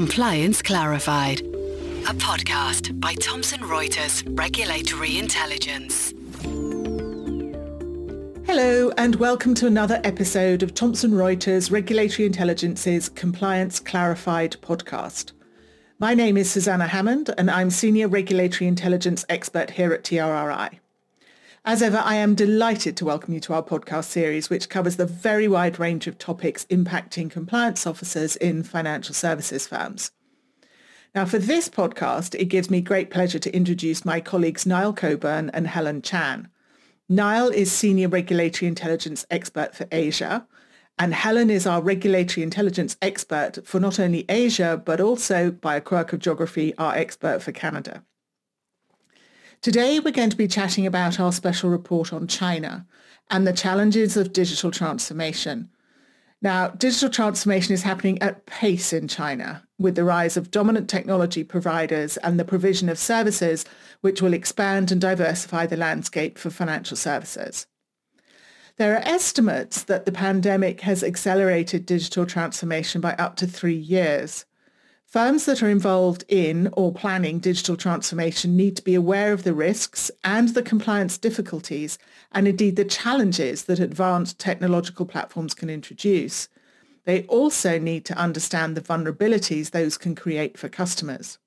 Compliance Clarified, a podcast by Thomson Reuters Regulatory Intelligence. Hello, and welcome to another episode of Thomson Reuters Regulatory Intelligence's Compliance Clarified podcast. My name is Susanna Hammond, and I'm Senior Regulatory Intelligence Expert here at TRRI. As ever, I am delighted to welcome you to our podcast series, which covers the very wide range of topics impacting compliance officers in financial services firms. Now, for this podcast, it gives me great pleasure to introduce my colleagues Niall Coburn and Helen Chan. Niall is Senior Regulatory Intelligence Expert for Asia, and Helen is our Regulatory Intelligence Expert for not only Asia, but also, by a quirk of geography, our expert for Canada. Today we're going to be chatting about our special report on China and the challenges of digital transformation. Now, digital transformation is happening at pace in China with the rise of dominant technology providers and the provision of services which will expand and diversify the landscape for financial services. There are estimates that the pandemic has accelerated digital transformation by up to three years. Firms that are involved in or planning digital transformation need to be aware of the risks and the compliance difficulties and indeed the challenges that advanced technological platforms can introduce. They also need to understand the vulnerabilities those can create for customers.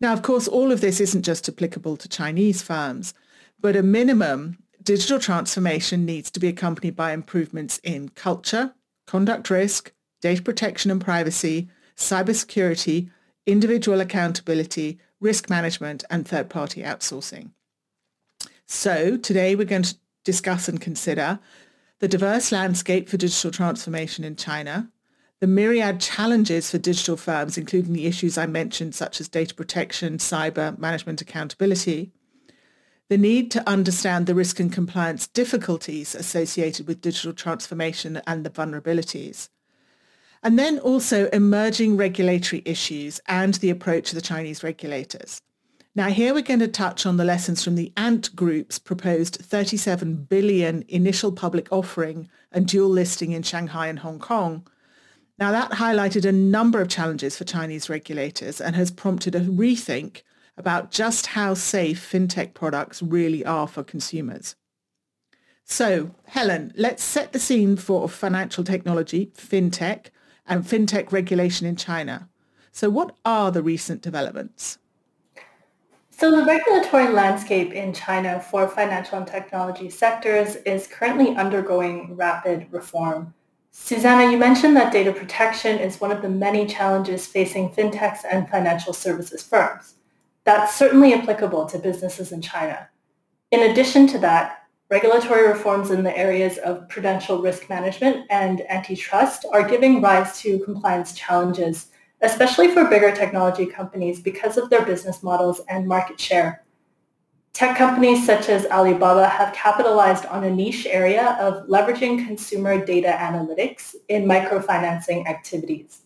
Now, of course, all of this isn't just applicable to Chinese firms, but a minimum, digital transformation needs to be accompanied by improvements in culture, conduct risk, data protection and privacy, cybersecurity, individual accountability, risk management, and third-party outsourcing. So today we're going to discuss and consider the diverse landscape for digital transformation in China, the myriad challenges for digital firms, including the issues I mentioned, such as data protection, cyber, management accountability, the need to understand the risk and compliance difficulties associated with digital transformation and the vulnerabilities, and then also emerging regulatory issues and the approach of the Chinese regulators. Now here we're going to touch on the lessons from the Ant Group's proposed 37 billion initial public offering and dual listing in Shanghai and Hong Kong. Now that highlighted a number of challenges for Chinese regulators and has prompted a rethink about just how safe fintech products really are for consumers. So, Helen, let's set the scene for financial technology, fintech, and fintech regulation in China. So what are the recent developments? So the regulatory landscape in China for financial and technology sectors is currently undergoing rapid reform. Susanna, you mentioned that data protection is one of the many challenges facing fintechs and financial services firms. That's certainly applicable to businesses in China. In addition to that, Regulatory reforms in the areas of prudential risk management and antitrust are giving rise to compliance challenges, especially for bigger technology companies because of their business models and market share. Tech companies such as Alibaba have capitalized on a niche area of leveraging consumer data analytics in microfinancing activities.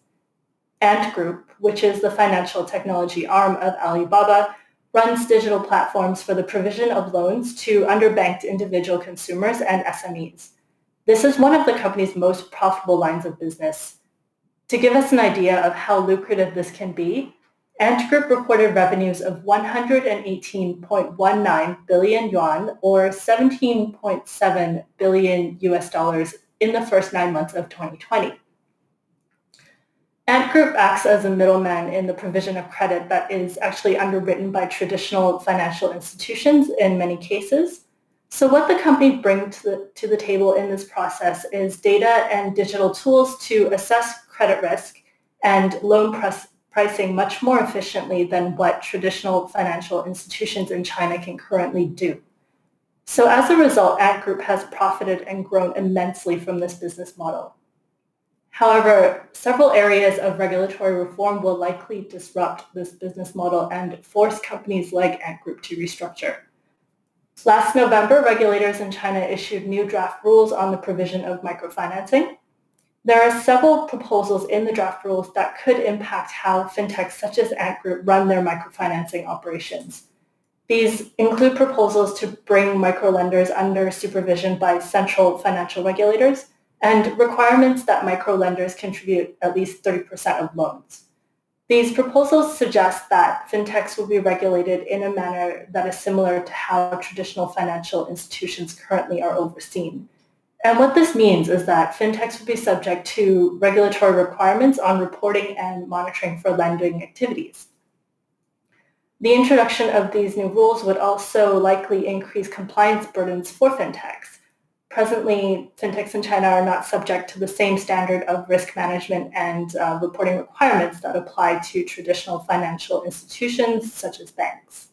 Ant Group, which is the financial technology arm of Alibaba, runs digital platforms for the provision of loans to underbanked individual consumers and SMEs. This is one of the company's most profitable lines of business. To give us an idea of how lucrative this can be, Ant Group reported revenues of 118.19 billion yuan or 17.7 billion US dollars in the first nine months of 2020. Ant Group acts as a middleman in the provision of credit that is actually underwritten by traditional financial institutions in many cases. So what the company brings to the, to the table in this process is data and digital tools to assess credit risk and loan pricing much more efficiently than what traditional financial institutions in China can currently do. So as a result, Ant Group has profited and grown immensely from this business model. However, several areas of regulatory reform will likely disrupt this business model and force companies like Ant Group to restructure. Last November, regulators in China issued new draft rules on the provision of microfinancing. There are several proposals in the draft rules that could impact how fintechs such as Ant Group run their microfinancing operations. These include proposals to bring microlenders under supervision by central financial regulators, and requirements that microlenders contribute at least 30% of loans. These proposals suggest that fintechs will be regulated in a manner that is similar to how traditional financial institutions currently are overseen. And what this means is that fintechs will be subject to regulatory requirements on reporting and monitoring for lending activities. The introduction of these new rules would also likely increase compliance burdens for fintechs. Presently, fintechs in China are not subject to the same standard of risk management and uh, reporting requirements that apply to traditional financial institutions such as banks.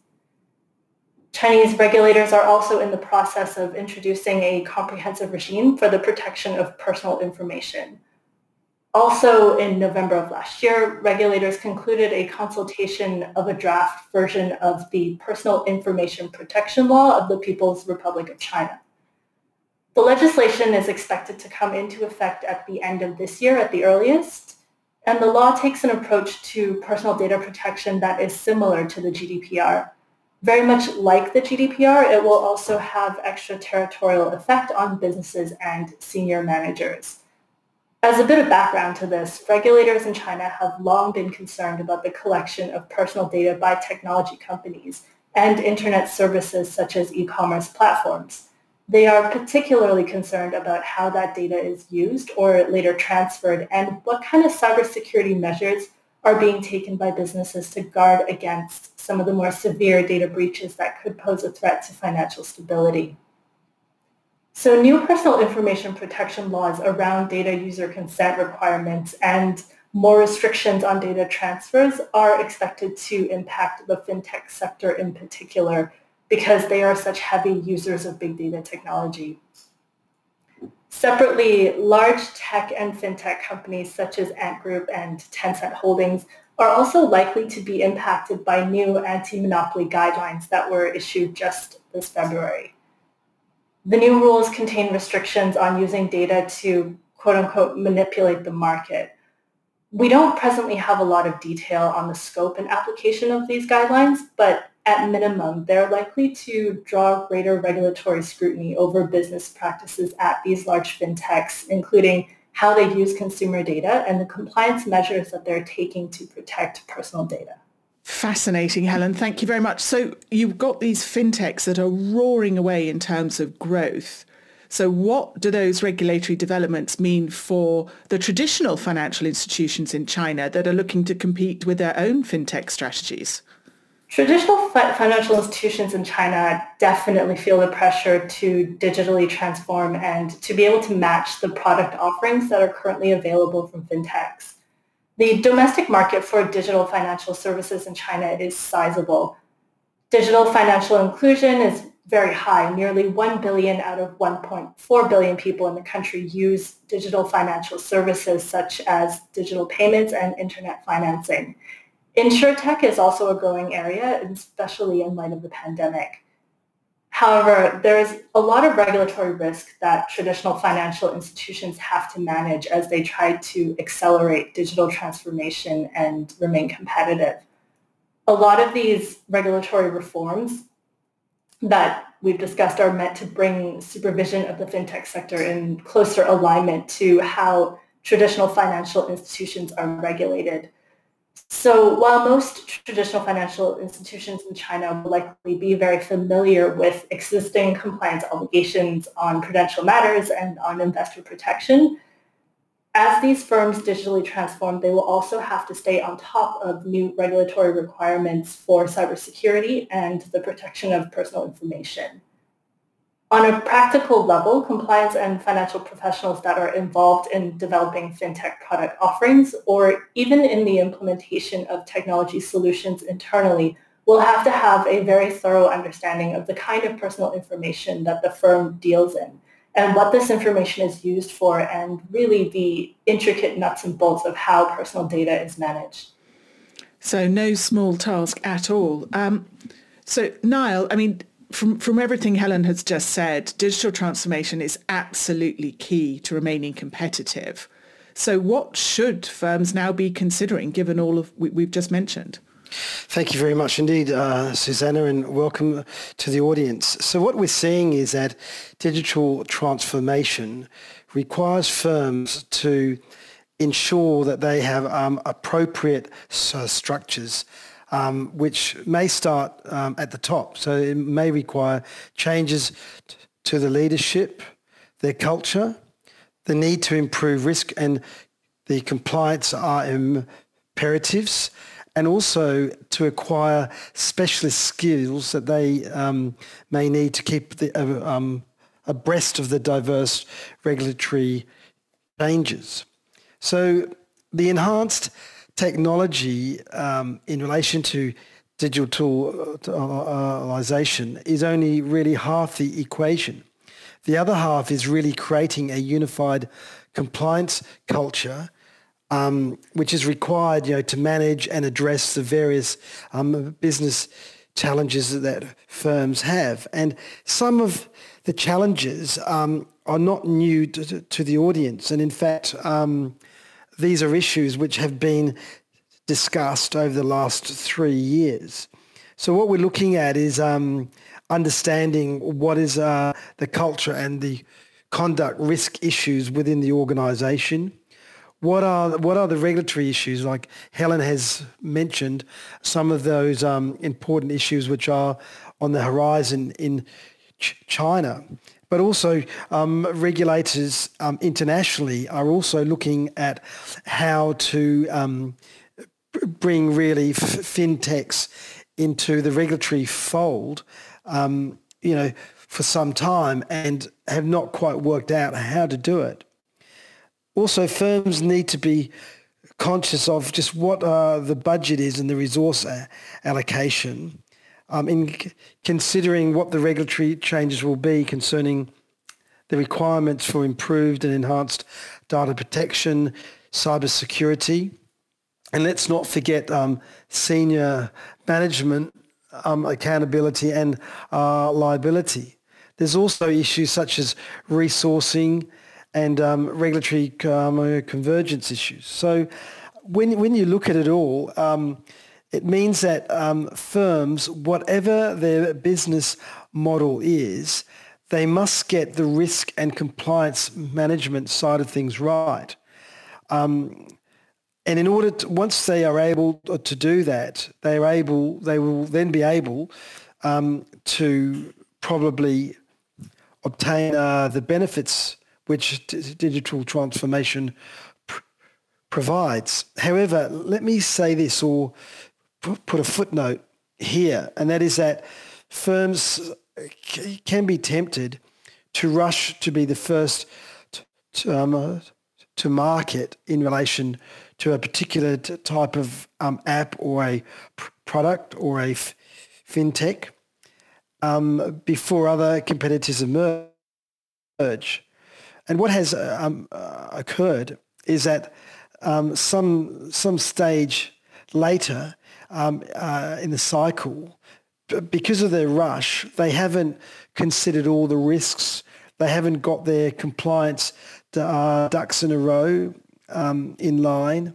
Chinese regulators are also in the process of introducing a comprehensive regime for the protection of personal information. Also in November of last year, regulators concluded a consultation of a draft version of the Personal Information Protection Law of the People's Republic of China. The legislation is expected to come into effect at the end of this year at the earliest, and the law takes an approach to personal data protection that is similar to the GDPR. Very much like the GDPR, it will also have extraterritorial effect on businesses and senior managers. As a bit of background to this, regulators in China have long been concerned about the collection of personal data by technology companies and internet services such as e-commerce platforms. They are particularly concerned about how that data is used or later transferred and what kind of cybersecurity measures are being taken by businesses to guard against some of the more severe data breaches that could pose a threat to financial stability. So new personal information protection laws around data user consent requirements and more restrictions on data transfers are expected to impact the fintech sector in particular because they are such heavy users of big data technology. Separately, large tech and fintech companies such as Ant Group and Tencent Holdings are also likely to be impacted by new anti-monopoly guidelines that were issued just this February. The new rules contain restrictions on using data to quote unquote manipulate the market. We don't presently have a lot of detail on the scope and application of these guidelines, but at minimum, they're likely to draw greater regulatory scrutiny over business practices at these large fintechs, including how they use consumer data and the compliance measures that they're taking to protect personal data. Fascinating, Helen. Thank you very much. So you've got these fintechs that are roaring away in terms of growth. So what do those regulatory developments mean for the traditional financial institutions in China that are looking to compete with their own fintech strategies? Traditional financial institutions in China definitely feel the pressure to digitally transform and to be able to match the product offerings that are currently available from fintechs. The domestic market for digital financial services in China is sizable. Digital financial inclusion is very high. Nearly 1 billion out of 1.4 billion people in the country use digital financial services such as digital payments and internet financing. Insurtech is also a growing area, especially in light of the pandemic. However, there is a lot of regulatory risk that traditional financial institutions have to manage as they try to accelerate digital transformation and remain competitive. A lot of these regulatory reforms that we've discussed are meant to bring supervision of the fintech sector in closer alignment to how traditional financial institutions are regulated. So while most traditional financial institutions in China will likely be very familiar with existing compliance obligations on prudential matters and on investor protection, as these firms digitally transform, they will also have to stay on top of new regulatory requirements for cybersecurity and the protection of personal information on a practical level, compliance and financial professionals that are involved in developing fintech product offerings or even in the implementation of technology solutions internally will have to have a very thorough understanding of the kind of personal information that the firm deals in and what this information is used for and really the intricate nuts and bolts of how personal data is managed. So no small task at all. Um, so Niall, I mean, from, from everything Helen has just said, digital transformation is absolutely key to remaining competitive. So what should firms now be considering given all of we, we've just mentioned? Thank you very much indeed, uh, Susanna, and welcome to the audience. So what we're seeing is that digital transformation requires firms to ensure that they have um, appropriate uh, structures um, which may start um, at the top. So it may require changes t- to the leadership, their culture, the need to improve risk and the compliance are imperatives, and also to acquire specialist skills that they um, may need to keep the, uh, um, abreast of the diverse regulatory changes. So the enhanced technology um, in relation to digital digitalization is only really half the equation. The other half is really creating a unified compliance culture um, which is required you know, to manage and address the various um, business challenges that firms have. And some of the challenges um, are not new to, to, the audience. And in fact, um, these are issues which have been discussed over the last three years. So what we're looking at is um, understanding what is uh, the culture and the conduct risk issues within the organisation. What are what are the regulatory issues? Like Helen has mentioned, some of those um, important issues which are on the horizon in Ch- China but also um, regulators um, internationally are also looking at how to um, bring really f- fintechs into the regulatory fold, um, you know, for some time and have not quite worked out how to do it. Also, firms need to be conscious of just what uh, the budget is and the resource allocation um, in c- considering what the regulatory changes will be concerning the requirements for improved and enhanced data protection, cyber security, and let's not forget um, senior management um, accountability and uh, liability. There's also issues such as resourcing and um, regulatory um, convergence issues. So when, when you look at it all, um, it means that um, firms, whatever their business model is, they must get the risk and compliance management side of things right. Um, and in order to, once they are able to do that, they are able, they will then be able um, to probably obtain uh, the benefits which digital transformation pr- provides. However, let me say this or put a footnote here, and that is that firms can be tempted to rush to be the first to, um, uh, to market in relation to a particular type of um, app or a pr- product or a f- fintech um, before other competitors emerge. And what has uh, um, uh, occurred is that um, some some stage later, um, uh, in the cycle because of their rush, they haven't considered all the risks. They haven't got their compliance uh, ducks in a row um, in line.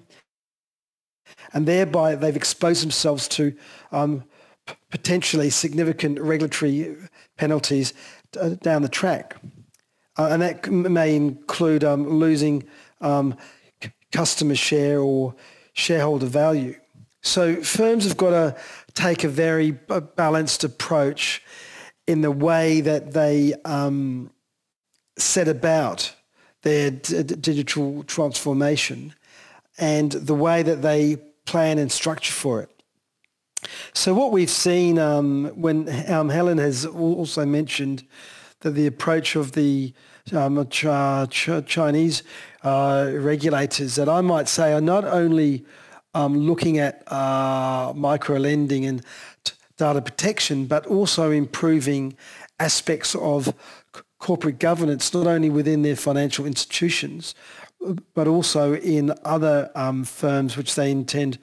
And thereby they've exposed themselves to um, p- potentially significant regulatory penalties uh, down the track. Uh, and that may include um, losing um, customer share or shareholder value. So firms have got to take a very balanced approach in the way that they um, set about their d- digital transformation and the way that they plan and structure for it. So what we've seen um, when um, Helen has also mentioned that the approach of the um, ch- ch- Chinese uh, regulators that I might say are not only um, looking at uh, micro lending and t- data protection, but also improving aspects of c- corporate governance, not only within their financial institutions, but also in other um, firms which they intend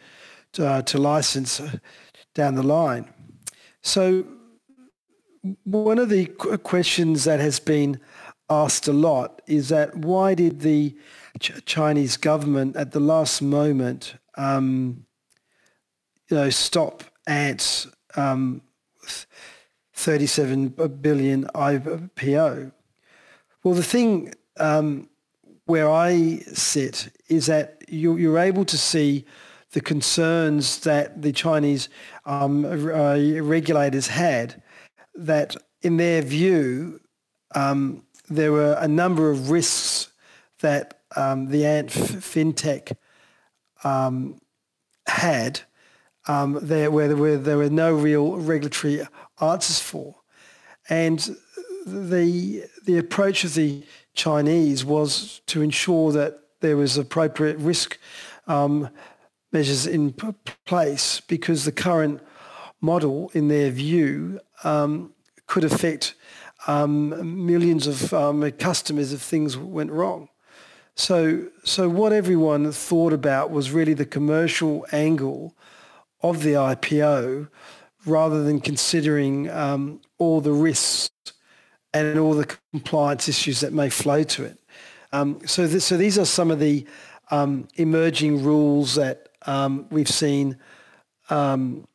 to, uh, to license uh, down the line. So one of the questions that has been asked a lot is that why did the Ch- Chinese government at the last moment um, you know, stop Ant's um, 37 billion IPO. Well, the thing um, where I sit is that you, you're able to see the concerns that the Chinese um, uh, regulators had that in their view, um, there were a number of risks that um, the Ant fintech um, had um, there where there, were, there were no real regulatory answers for. And the, the approach of the Chinese was to ensure that there was appropriate risk um, measures in place because the current model, in their view, um, could affect um, millions of um, customers if things went wrong. So, so what everyone thought about was really the commercial angle of the IPO rather than considering um, all the risks and all the compliance issues that may flow to it. Um, so, th- so these are some of the um, emerging rules that um, we've seen um,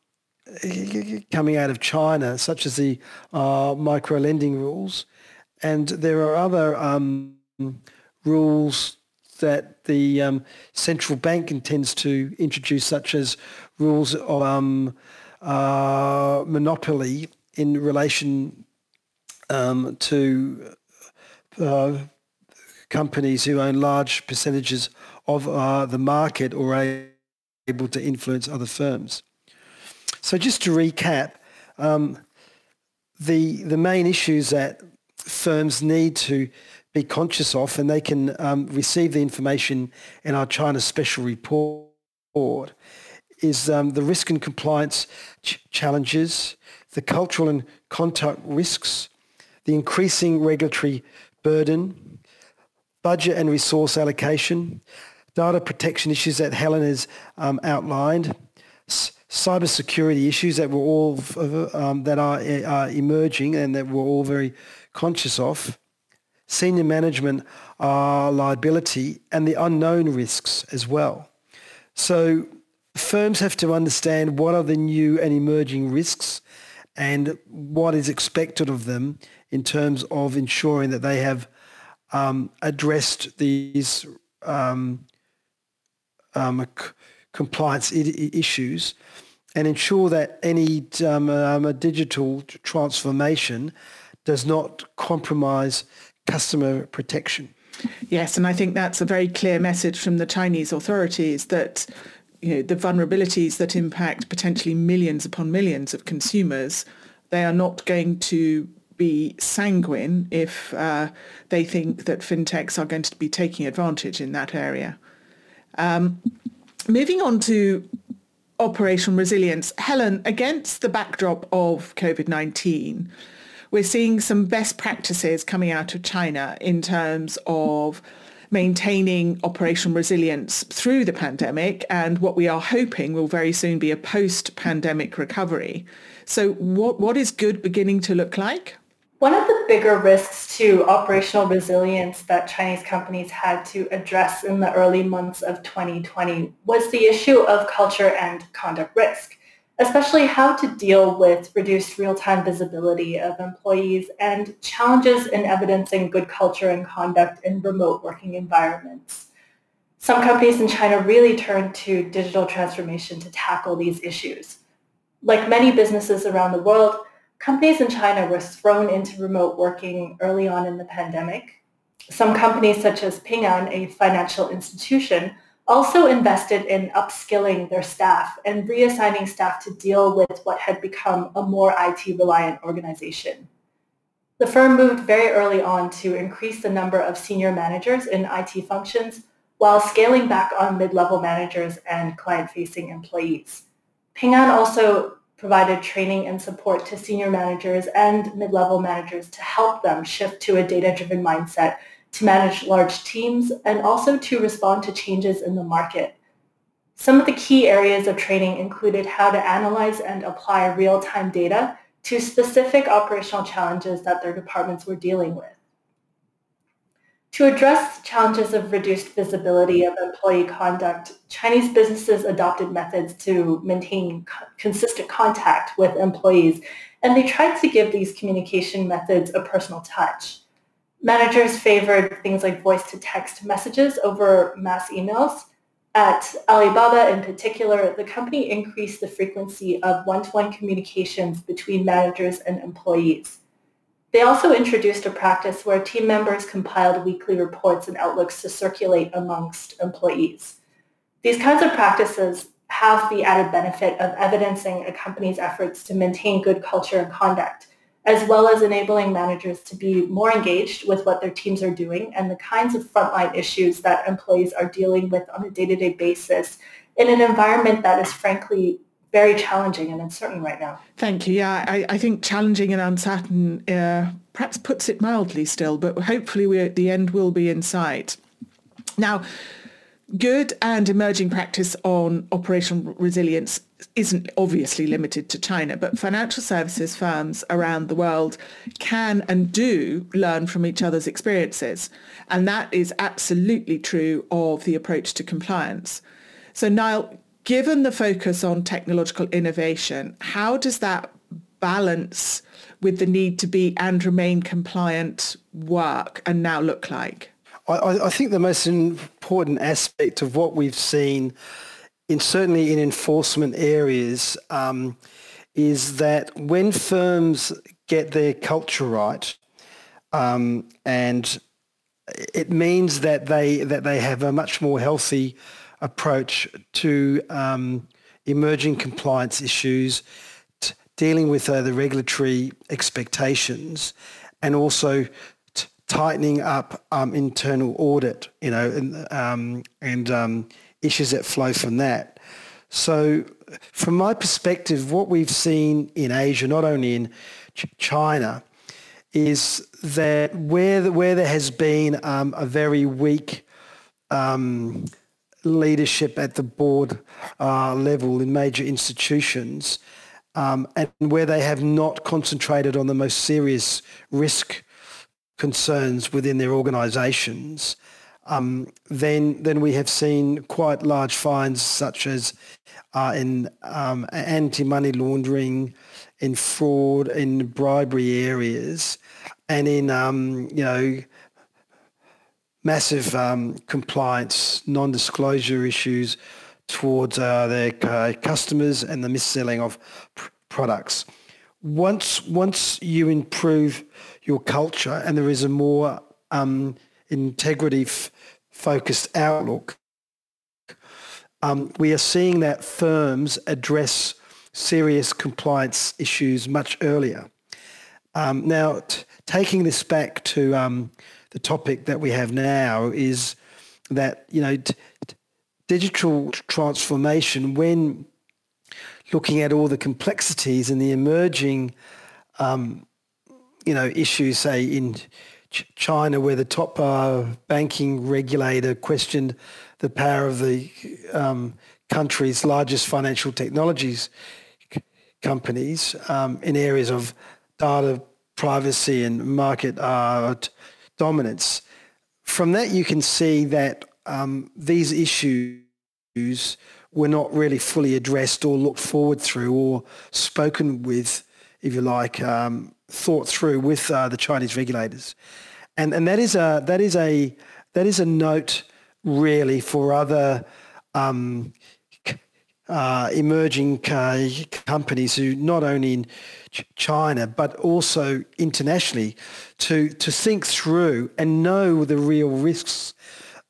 coming out of China, such as the uh, micro lending rules, and there are other um, rules that the um, central bank intends to introduce, such as rules of um, uh, monopoly in relation um, to uh, companies who own large percentages of uh, the market or are able to influence other firms. So just to recap, um, the, the main issues that firms need to be conscious of, and they can um, receive the information in our China Special Report, is um, the risk and compliance ch- challenges, the cultural and conduct risks, the increasing regulatory burden, budget and resource allocation, data protection issues that Helen has um, outlined, s- cybersecurity issues that we're all um, that are, are emerging and that we're all very conscious of, senior management uh, liability, and the unknown risks as well. So firms have to understand what are the new and emerging risks and what is expected of them in terms of ensuring that they have um, addressed these um, um, compliance I- issues and ensure that any um, um digital transformation does not compromise customer protection. Yes, and I think that's a very clear message from the Chinese authorities that you know, the vulnerabilities that impact potentially millions upon millions of consumers, they are not going to be sanguine if uh, they think that fintechs are going to be taking advantage in that area. Um, moving on to operational resilience, Helen, against the backdrop of COVID-19, we're seeing some best practices coming out of China in terms of maintaining operational resilience through the pandemic and what we are hoping will very soon be a post-pandemic recovery. So what, what is good beginning to look like? One of the bigger risks to operational resilience that Chinese companies had to address in the early months of 2020 was the issue of culture and conduct risk especially how to deal with reduced real-time visibility of employees and challenges in evidencing good culture and conduct in remote working environments. Some companies in China really turned to digital transformation to tackle these issues. Like many businesses around the world, companies in China were thrown into remote working early on in the pandemic. Some companies such as Ping An, a financial institution, also invested in upskilling their staff and reassigning staff to deal with what had become a more IT-reliant organization. The firm moved very early on to increase the number of senior managers in IT functions while scaling back on mid-level managers and client-facing employees. Ping An also provided training and support to senior managers and mid-level managers to help them shift to a data-driven mindset to manage large teams, and also to respond to changes in the market. Some of the key areas of training included how to analyze and apply real-time data to specific operational challenges that their departments were dealing with. To address challenges of reduced visibility of employee conduct, Chinese businesses adopted methods to maintain consistent contact with employees, and they tried to give these communication methods a personal touch. Managers favored things like voice-to-text messages over mass emails. At Alibaba in particular, the company increased the frequency of one-to-one communications between managers and employees. They also introduced a practice where team members compiled weekly reports and outlooks to circulate amongst employees. These kinds of practices have the added benefit of evidencing a company's efforts to maintain good culture and conduct, as well as enabling managers to be more engaged with what their teams are doing and the kinds of frontline issues that employees are dealing with on a day-to-day basis in an environment that is frankly very challenging and uncertain right now. Thank you. Yeah, I, I think challenging and uncertain uh, perhaps puts it mildly still, but hopefully we the end will be in sight. Now, good and emerging practice on operational resilience isn't obviously limited to China, but financial services firms around the world can and do learn from each other's experiences. And that is absolutely true of the approach to compliance. So Niall, given the focus on technological innovation, how does that balance with the need to be and remain compliant work and now look like? I, I think the most important aspect of what we've seen, in certainly in enforcement areas, um, is that when firms get their culture right, um, and it means that they that they have a much more healthy approach to um, emerging compliance issues, t- dealing with uh, the regulatory expectations, and also tightening up um, internal audit, you know, and, um, and um, issues that flow from that. So from my perspective, what we've seen in Asia, not only in Ch- China, is that where, the, where there has been um, a very weak um, leadership at the board uh, level in major institutions, um, and where they have not concentrated on the most serious risk concerns within their organisations, um, then then we have seen quite large fines, such as uh, in um, anti-money laundering, in fraud, in bribery areas, and in um, you know massive um, compliance, non-disclosure issues towards uh, their uh, customers and the misselling of pr- products. Once once you improve your culture and there is a more um, integrity f- focused outlook, um, we are seeing that firms address serious compliance issues much earlier. Um, now, t- taking this back to um, the topic that we have now is that, you know, t- digital transformation, when looking at all the complexities and the emerging um, you know, issues, say in Ch- China, where the top uh, banking regulator questioned the power of the um, country's largest financial technologies c- companies um, in areas of data privacy and market uh, dominance. From that, you can see that um, these issues were not really fully addressed or looked forward through or spoken with, if you like, um, thought through with uh, the Chinese regulators, and and that is a that is a that is a note really for other um, uh, emerging uh, companies who not only in China but also internationally to to think through and know the real risks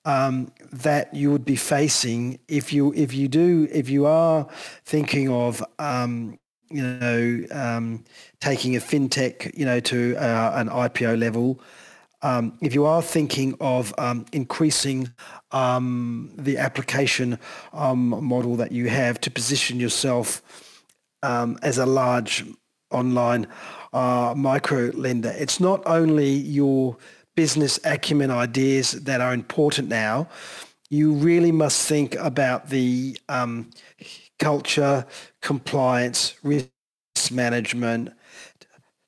um, that you would be facing if you if you do if you are thinking of um, you know, um, taking a fintech, you know, to uh, an IPO level. Um, if you are thinking of um, increasing um, the application um, model that you have to position yourself um, as a large online uh, micro lender, it's not only your business acumen ideas that are important now. You really must think about the culture, compliance, risk management,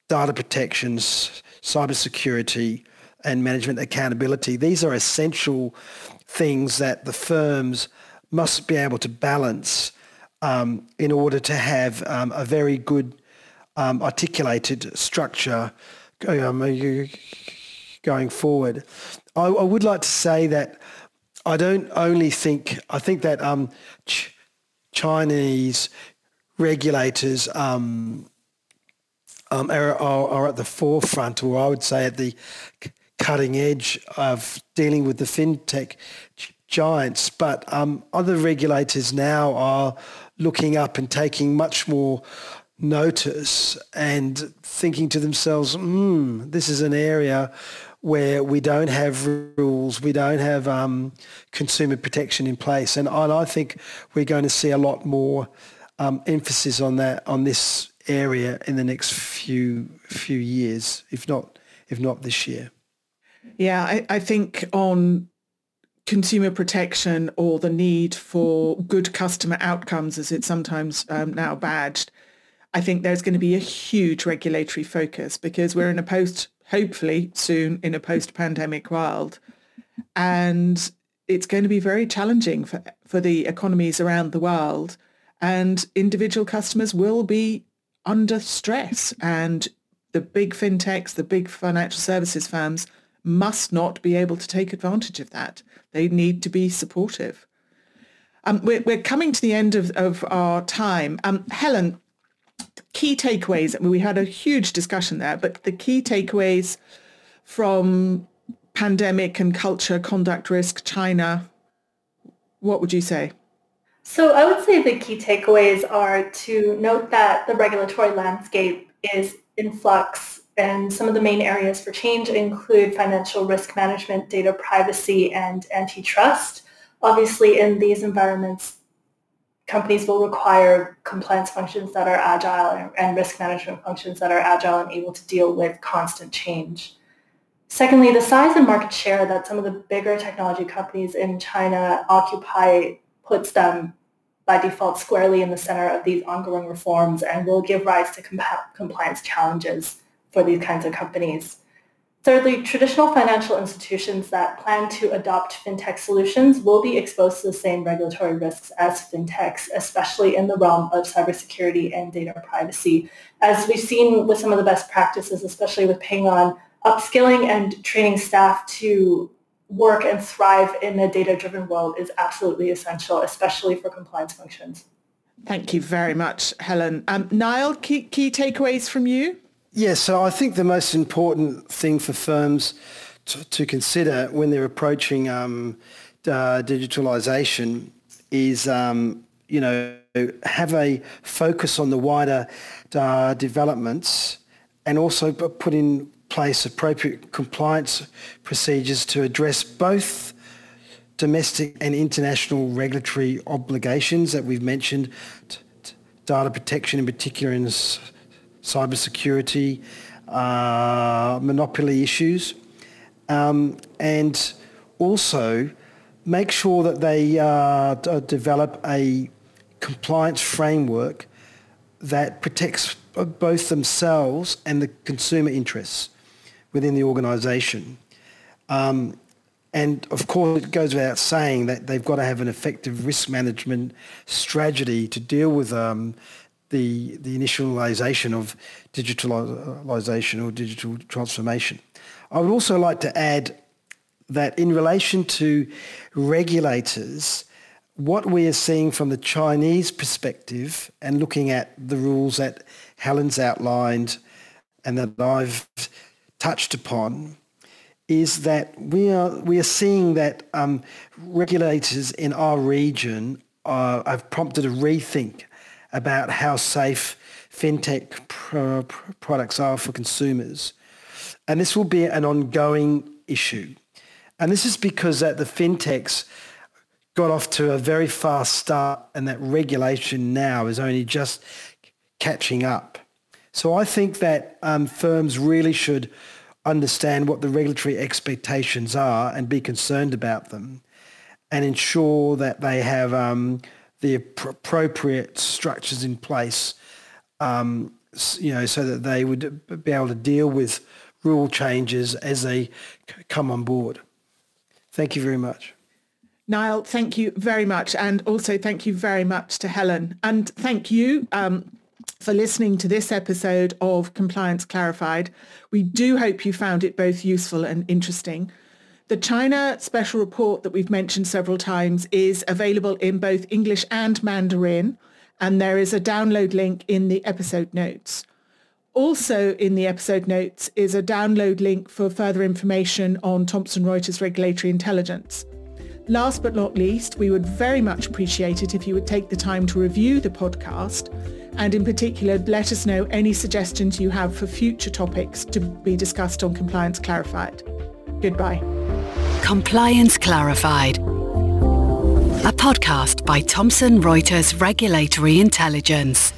data protections, cybersecurity, and management accountability. These are essential things that the firms must be able to balance um, in order to have um, a very good um, articulated structure um, going forward. I, I, would like to say that I don't only think I think that um, Ch- Chinese regulators um, um, are, are, are, at the forefront, or I would say at the cutting edge of dealing with the fintech giants. But um, other regulators now are looking up and taking much more notice and thinking to themselves, hmm, this is an area where we don't have rules, we don't have um, consumer protection in place. And, I think we're going to see a lot more um, emphasis on that, on this area in the next few few years, if not if not this year. Yeah, I, I think on consumer protection or the need for good customer outcomes, as it's sometimes um, now badged, I think there's going to be a huge regulatory focus because we're in a post, hopefully soon in a post-pandemic world. And it's going to be very challenging for, for the economies around the world. And individual customers will be under stress. And the big fintechs, the big financial services firms must not be able to take advantage of that. They need to be supportive. Um, we're, we're coming to the end of, of our time. Um, Helen, key takeaways. I mean, we had a huge discussion there, but the key takeaways from pandemic and culture, conduct risk, China, what would you say? So I would say the key takeaways are to note that the regulatory landscape is in flux and some of the main areas for change include financial risk management, data privacy, and antitrust. Obviously, in these environments, companies will require compliance functions that are agile and risk management functions that are agile and able to deal with constant change. Secondly, the size and market share that some of the bigger technology companies in China occupy puts them by default squarely in the center of these ongoing reforms and will give rise to comp- compliance challenges for these kinds of companies. Thirdly, traditional financial institutions that plan to adopt fintech solutions will be exposed to the same regulatory risks as fintechs, especially in the realm of cybersecurity and data privacy. As we've seen with some of the best practices, especially with Ping An, upskilling and training staff to work and thrive in a data-driven world is absolutely essential, especially for compliance functions. Thank you very much, Helen. Um, Niall, key, key takeaways from you? Yes, so I think the most important thing for firms to, to consider when they're approaching um, uh, digitalisation is, um, you know, have a focus on the wider uh, developments and also put in place appropriate compliance procedures to address both domestic and international regulatory obligations that we've mentioned, data protection in particular in cybersecurity, uh, monopoly issues, um, and also make sure that they uh, d- develop a compliance framework that protects both themselves and the consumer interests within the organisation. Um, and of course, it goes without saying that they've got to have an effective risk management strategy to deal with um, the, the initialization of digitalization or digital transformation. I would also like to add that in relation to regulators, what we are seeing from the Chinese perspective and looking at the rules that Helen's outlined and that I've touched upon is that we are, we are seeing that um, regulators in our region are, have prompted a rethink about how safe fintech pro- products are for consumers. And this will be an ongoing issue. And this is because that the fintechs got off to a very fast start and that regulation now is only just catching up. So I think that um, firms really should understand what the regulatory expectations are and be concerned about them and ensure that they have um, the appropriate structures in place, um, you know, so that they would be able to deal with rule changes as they come on board. Thank you very much. Niall, thank you very much. And also thank you very much to Helen. And thank you, um, for listening to this episode of Compliance Clarified. We do hope you found it both useful and interesting. The China special report that we've mentioned several times is available in both English and Mandarin, and there is a download link in the episode notes. Also in the episode notes is a download link for further information on Thomson Reuters regulatory intelligence. Last but not least, we would very much appreciate it if you would take the time to review the podcast and in particular let us know any suggestions you have for future topics to be discussed on Compliance Clarified. Goodbye. Compliance Clarified, a podcast by Thomson Reuters Regulatory Intelligence.